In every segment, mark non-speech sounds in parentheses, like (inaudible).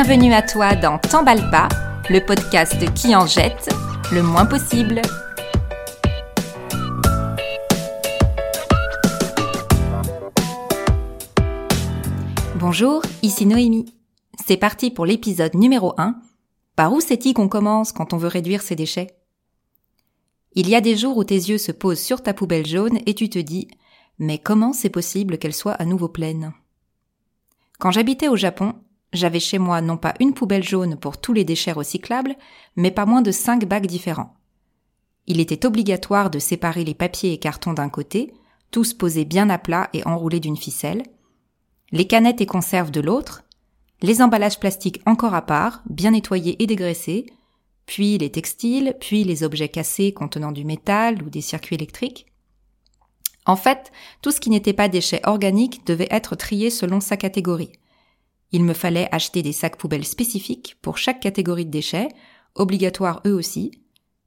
Bienvenue à toi dans T'emballe pas, le podcast qui en jette le moins possible. Bonjour, ici Noémie. C'est parti pour l'épisode numéro 1. Par où c'est-il qu'on commence quand on veut réduire ses déchets? Il y a des jours où tes yeux se posent sur ta poubelle jaune et tu te dis mais comment c'est possible qu'elle soit à nouveau pleine? Quand j'habitais au Japon, j'avais chez moi non pas une poubelle jaune pour tous les déchets recyclables, mais pas moins de cinq bacs différents. Il était obligatoire de séparer les papiers et cartons d'un côté, tous posés bien à plat et enroulés d'une ficelle, les canettes et conserves de l'autre, les emballages plastiques encore à part, bien nettoyés et dégraissés, puis les textiles, puis les objets cassés contenant du métal ou des circuits électriques. En fait, tout ce qui n'était pas déchets organiques devait être trié selon sa catégorie. Il me fallait acheter des sacs poubelles spécifiques pour chaque catégorie de déchets, obligatoires eux aussi,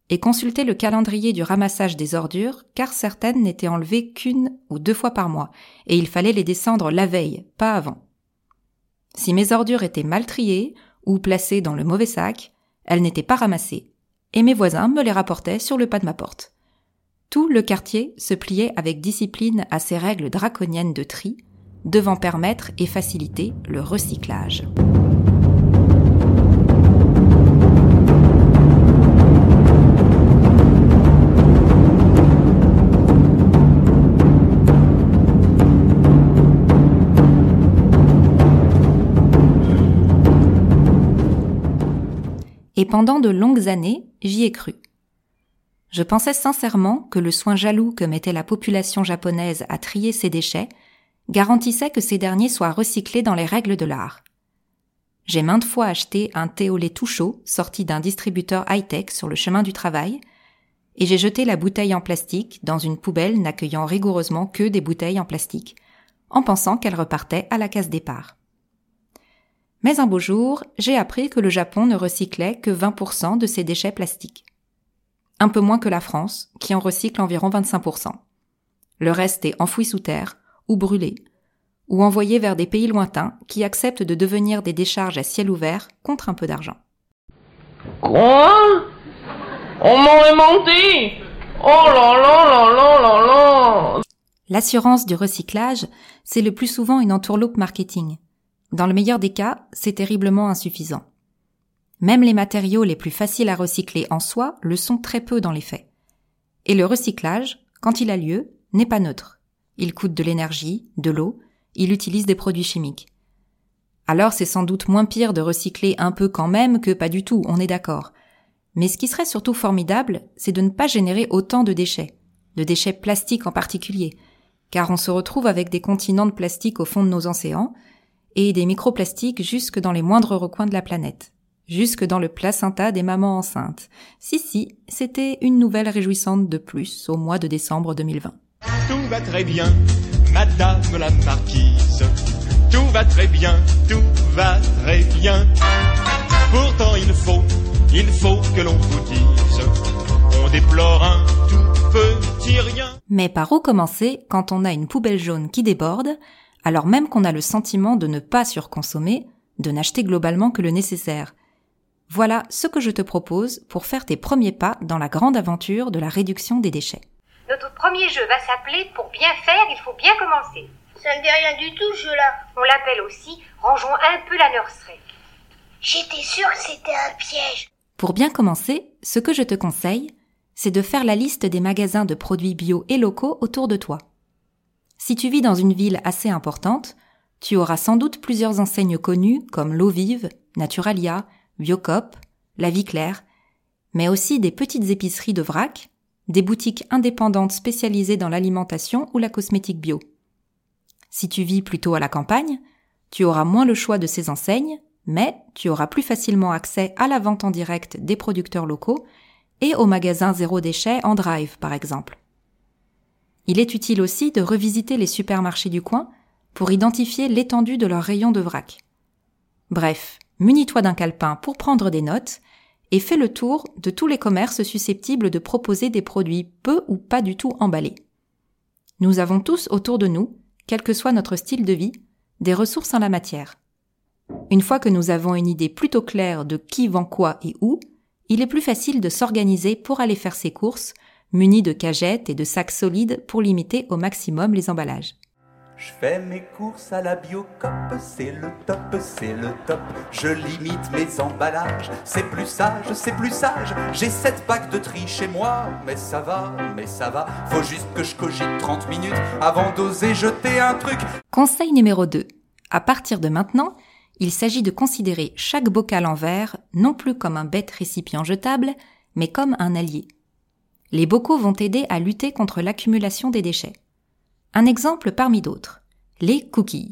et consulter le calendrier du ramassage des ordures, car certaines n'étaient enlevées qu'une ou deux fois par mois, et il fallait les descendre la veille, pas avant. Si mes ordures étaient mal triées ou placées dans le mauvais sac, elles n'étaient pas ramassées, et mes voisins me les rapportaient sur le pas de ma porte. Tout le quartier se pliait avec discipline à ces règles draconiennes de tri, devant permettre et faciliter le recyclage. Et pendant de longues années, j'y ai cru. Je pensais sincèrement que le soin jaloux que mettait la population japonaise à trier ses déchets garantissait que ces derniers soient recyclés dans les règles de l'art. J'ai maintes fois acheté un thé au lait tout chaud sorti d'un distributeur high-tech sur le chemin du travail, et j'ai jeté la bouteille en plastique dans une poubelle n'accueillant rigoureusement que des bouteilles en plastique, en pensant qu'elles repartaient à la case départ. Mais un beau jour, j'ai appris que le Japon ne recyclait que 20% de ses déchets plastiques. Un peu moins que la France, qui en recycle environ 25%. Le reste est enfoui sous terre, ou brûlé, ou envoyé vers des pays lointains qui acceptent de devenir des décharges à ciel ouvert contre un peu d'argent. Quoi? On m'aurait menti Oh là là là là là là L'assurance du recyclage, c'est le plus souvent une entourloupe marketing. Dans le meilleur des cas, c'est terriblement insuffisant. Même les matériaux les plus faciles à recycler en soi le sont très peu dans les faits. Et le recyclage, quand il a lieu, n'est pas neutre. Il coûte de l'énergie, de l'eau, il utilise des produits chimiques. Alors c'est sans doute moins pire de recycler un peu quand même que pas du tout, on est d'accord. Mais ce qui serait surtout formidable, c'est de ne pas générer autant de déchets, de déchets plastiques en particulier, car on se retrouve avec des continents de plastique au fond de nos océans, et des microplastiques jusque dans les moindres recoins de la planète, jusque dans le placenta des mamans enceintes. Si si, c'était une nouvelle réjouissante de plus au mois de décembre 2020. Tout va très bien, madame la marquise. Tout va très bien, tout va très bien. Pourtant il faut, il faut que l'on vous dise, on déplore un tout petit rien. Mais par où commencer quand on a une poubelle jaune qui déborde, alors même qu'on a le sentiment de ne pas surconsommer, de n'acheter globalement que le nécessaire? Voilà ce que je te propose pour faire tes premiers pas dans la grande aventure de la réduction des déchets. Notre premier jeu va s'appeler Pour bien faire, il faut bien commencer. Ça ne dit rien du tout, ce jeu-là. On l'appelle aussi Rangeons un peu la nurserie. J'étais sûre que c'était un piège. Pour bien commencer, ce que je te conseille, c'est de faire la liste des magasins de produits bio et locaux autour de toi. Si tu vis dans une ville assez importante, tu auras sans doute plusieurs enseignes connues comme L'eau vive, Naturalia, Biocop, La Vie claire, mais aussi des petites épiceries de vrac, des boutiques indépendantes spécialisées dans l'alimentation ou la cosmétique bio. Si tu vis plutôt à la campagne, tu auras moins le choix de ces enseignes, mais tu auras plus facilement accès à la vente en direct des producteurs locaux et aux magasins zéro déchet en drive, par exemple. Il est utile aussi de revisiter les supermarchés du coin pour identifier l'étendue de leurs rayons de vrac. Bref, munis-toi d'un calepin pour prendre des notes et fais le tour de tous les commerces susceptibles de proposer des produits peu ou pas du tout emballés. Nous avons tous autour de nous, quel que soit notre style de vie, des ressources en la matière. Une fois que nous avons une idée plutôt claire de qui vend quoi et où, il est plus facile de s'organiser pour aller faire ses courses, munis de cagettes et de sacs solides pour limiter au maximum les emballages. Je fais mes courses à la biocop, c'est le top, c'est le top. Je limite mes emballages, c'est plus sage, c'est plus sage. J'ai sept packs de tri chez moi, mais ça va, mais ça va. Faut juste que je cogite 30 minutes avant d'oser jeter un truc. Conseil numéro 2. À partir de maintenant, il s'agit de considérer chaque bocal en verre non plus comme un bête récipient jetable, mais comme un allié. Les bocaux vont aider à lutter contre l'accumulation des déchets. Un exemple parmi d'autres. Les cookies.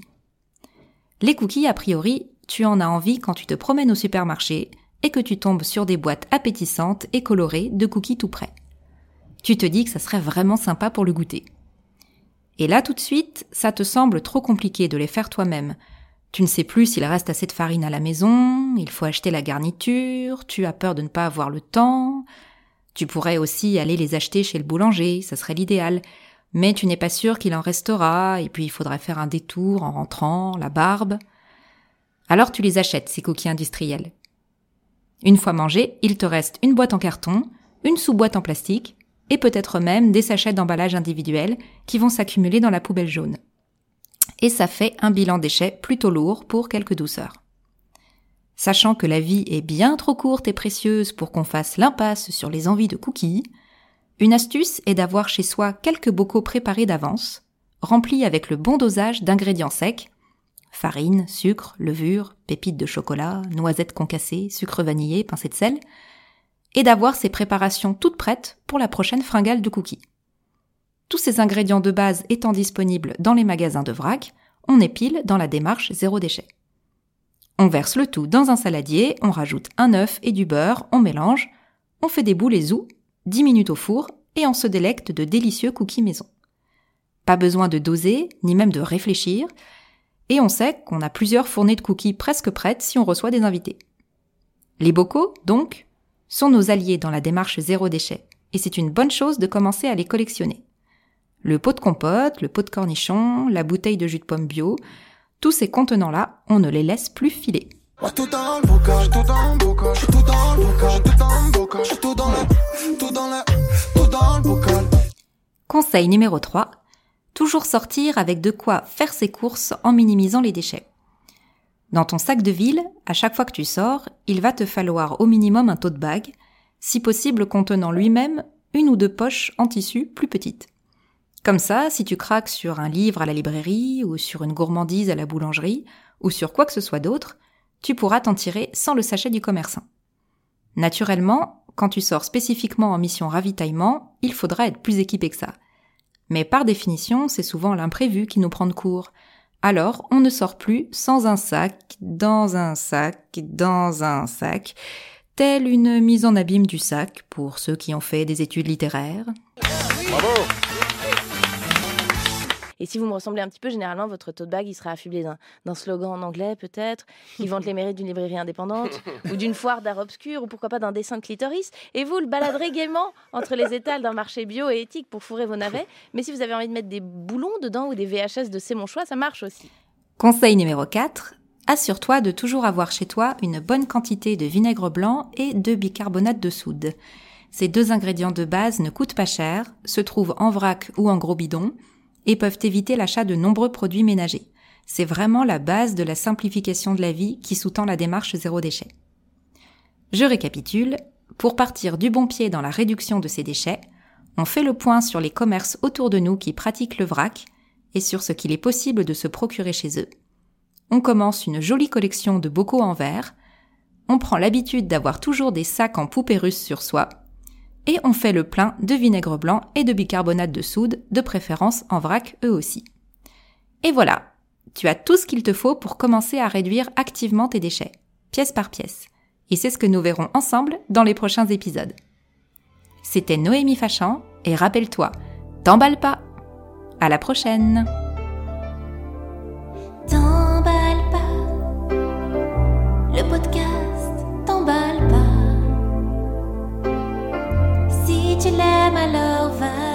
Les cookies, a priori, tu en as envie quand tu te promènes au supermarché et que tu tombes sur des boîtes appétissantes et colorées de cookies tout prêts. Tu te dis que ça serait vraiment sympa pour le goûter. Et là tout de suite, ça te semble trop compliqué de les faire toi-même. Tu ne sais plus s'il reste assez de farine à la maison, il faut acheter la garniture, tu as peur de ne pas avoir le temps. Tu pourrais aussi aller les acheter chez le boulanger, ça serait l'idéal mais tu n'es pas sûr qu'il en restera, et puis il faudrait faire un détour en rentrant, la barbe. Alors tu les achètes, ces coquilles industriels. Une fois mangés, il te reste une boîte en carton, une sous-boîte en plastique, et peut-être même des sachets d'emballage individuels qui vont s'accumuler dans la poubelle jaune. Et ça fait un bilan déchets plutôt lourd pour quelques douceurs. Sachant que la vie est bien trop courte et précieuse pour qu'on fasse l'impasse sur les envies de cookies, une astuce est d'avoir chez soi quelques bocaux préparés d'avance, remplis avec le bon dosage d'ingrédients secs, farine, sucre, levure, pépites de chocolat, noisettes concassées, sucre vanillé, pincée de sel, et d'avoir ces préparations toutes prêtes pour la prochaine fringale de cookies. Tous ces ingrédients de base étant disponibles dans les magasins de vrac, on épile dans la démarche zéro déchet. On verse le tout dans un saladier, on rajoute un œuf et du beurre, on mélange, on fait des boules et zoux 10 minutes au four et on se délecte de délicieux cookies maison. Pas besoin de doser, ni même de réfléchir, et on sait qu'on a plusieurs fournées de cookies presque prêtes si on reçoit des invités. Les bocaux, donc, sont nos alliés dans la démarche zéro déchet, et c'est une bonne chose de commencer à les collectionner. Le pot de compote, le pot de cornichon, la bouteille de jus de pomme bio, tous ces contenants-là, on ne les laisse plus filer. Conseil numéro 3. Toujours sortir avec de quoi faire ses courses en minimisant les déchets. Dans ton sac de ville, à chaque fois que tu sors, il va te falloir au minimum un tote bag, si possible contenant lui-même une ou deux poches en tissu plus petites. Comme ça, si tu craques sur un livre à la librairie, ou sur une gourmandise à la boulangerie, ou sur quoi que ce soit d'autre, tu pourras t'en tirer sans le sachet du commerçant. Naturellement, quand tu sors spécifiquement en mission ravitaillement, il faudra être plus équipé que ça. Mais par définition, c'est souvent l'imprévu qui nous prend de court. Alors, on ne sort plus sans un sac, dans un sac, dans un sac, telle une mise en abîme du sac pour ceux qui ont fait des études littéraires. Et si vous me ressemblez un petit peu, généralement, votre tote bag, il sera affublé d'un slogan en anglais, peut-être, qui vante les mérites d'une librairie indépendante, ou d'une foire d'art obscur, ou pourquoi pas d'un dessin de clitoris. Et vous le baladerez gaiement entre les étals d'un marché bio et éthique pour fourrer vos navets. (laughs) Mais si vous avez envie de mettre des boulons dedans ou des VHS de C'est mon choix, ça marche aussi. Conseil numéro 4. Assure-toi de toujours avoir chez toi une bonne quantité de vinaigre blanc et de bicarbonate de soude. Ces deux ingrédients de base ne coûtent pas cher, se trouvent en vrac ou en gros bidon, et peuvent éviter l'achat de nombreux produits ménagers. C'est vraiment la base de la simplification de la vie qui sous-tend la démarche zéro déchet. Je récapitule. Pour partir du bon pied dans la réduction de ces déchets, on fait le point sur les commerces autour de nous qui pratiquent le vrac et sur ce qu'il est possible de se procurer chez eux. On commence une jolie collection de bocaux en verre. On prend l'habitude d'avoir toujours des sacs en poupée russe sur soi et on fait le plein de vinaigre blanc et de bicarbonate de soude, de préférence en vrac eux aussi. Et voilà, tu as tout ce qu'il te faut pour commencer à réduire activement tes déchets, pièce par pièce. Et c'est ce que nous verrons ensemble dans les prochains épisodes. C'était Noémie Fachan, et rappelle-toi, t'emballe pas À la prochaine tu l'aimes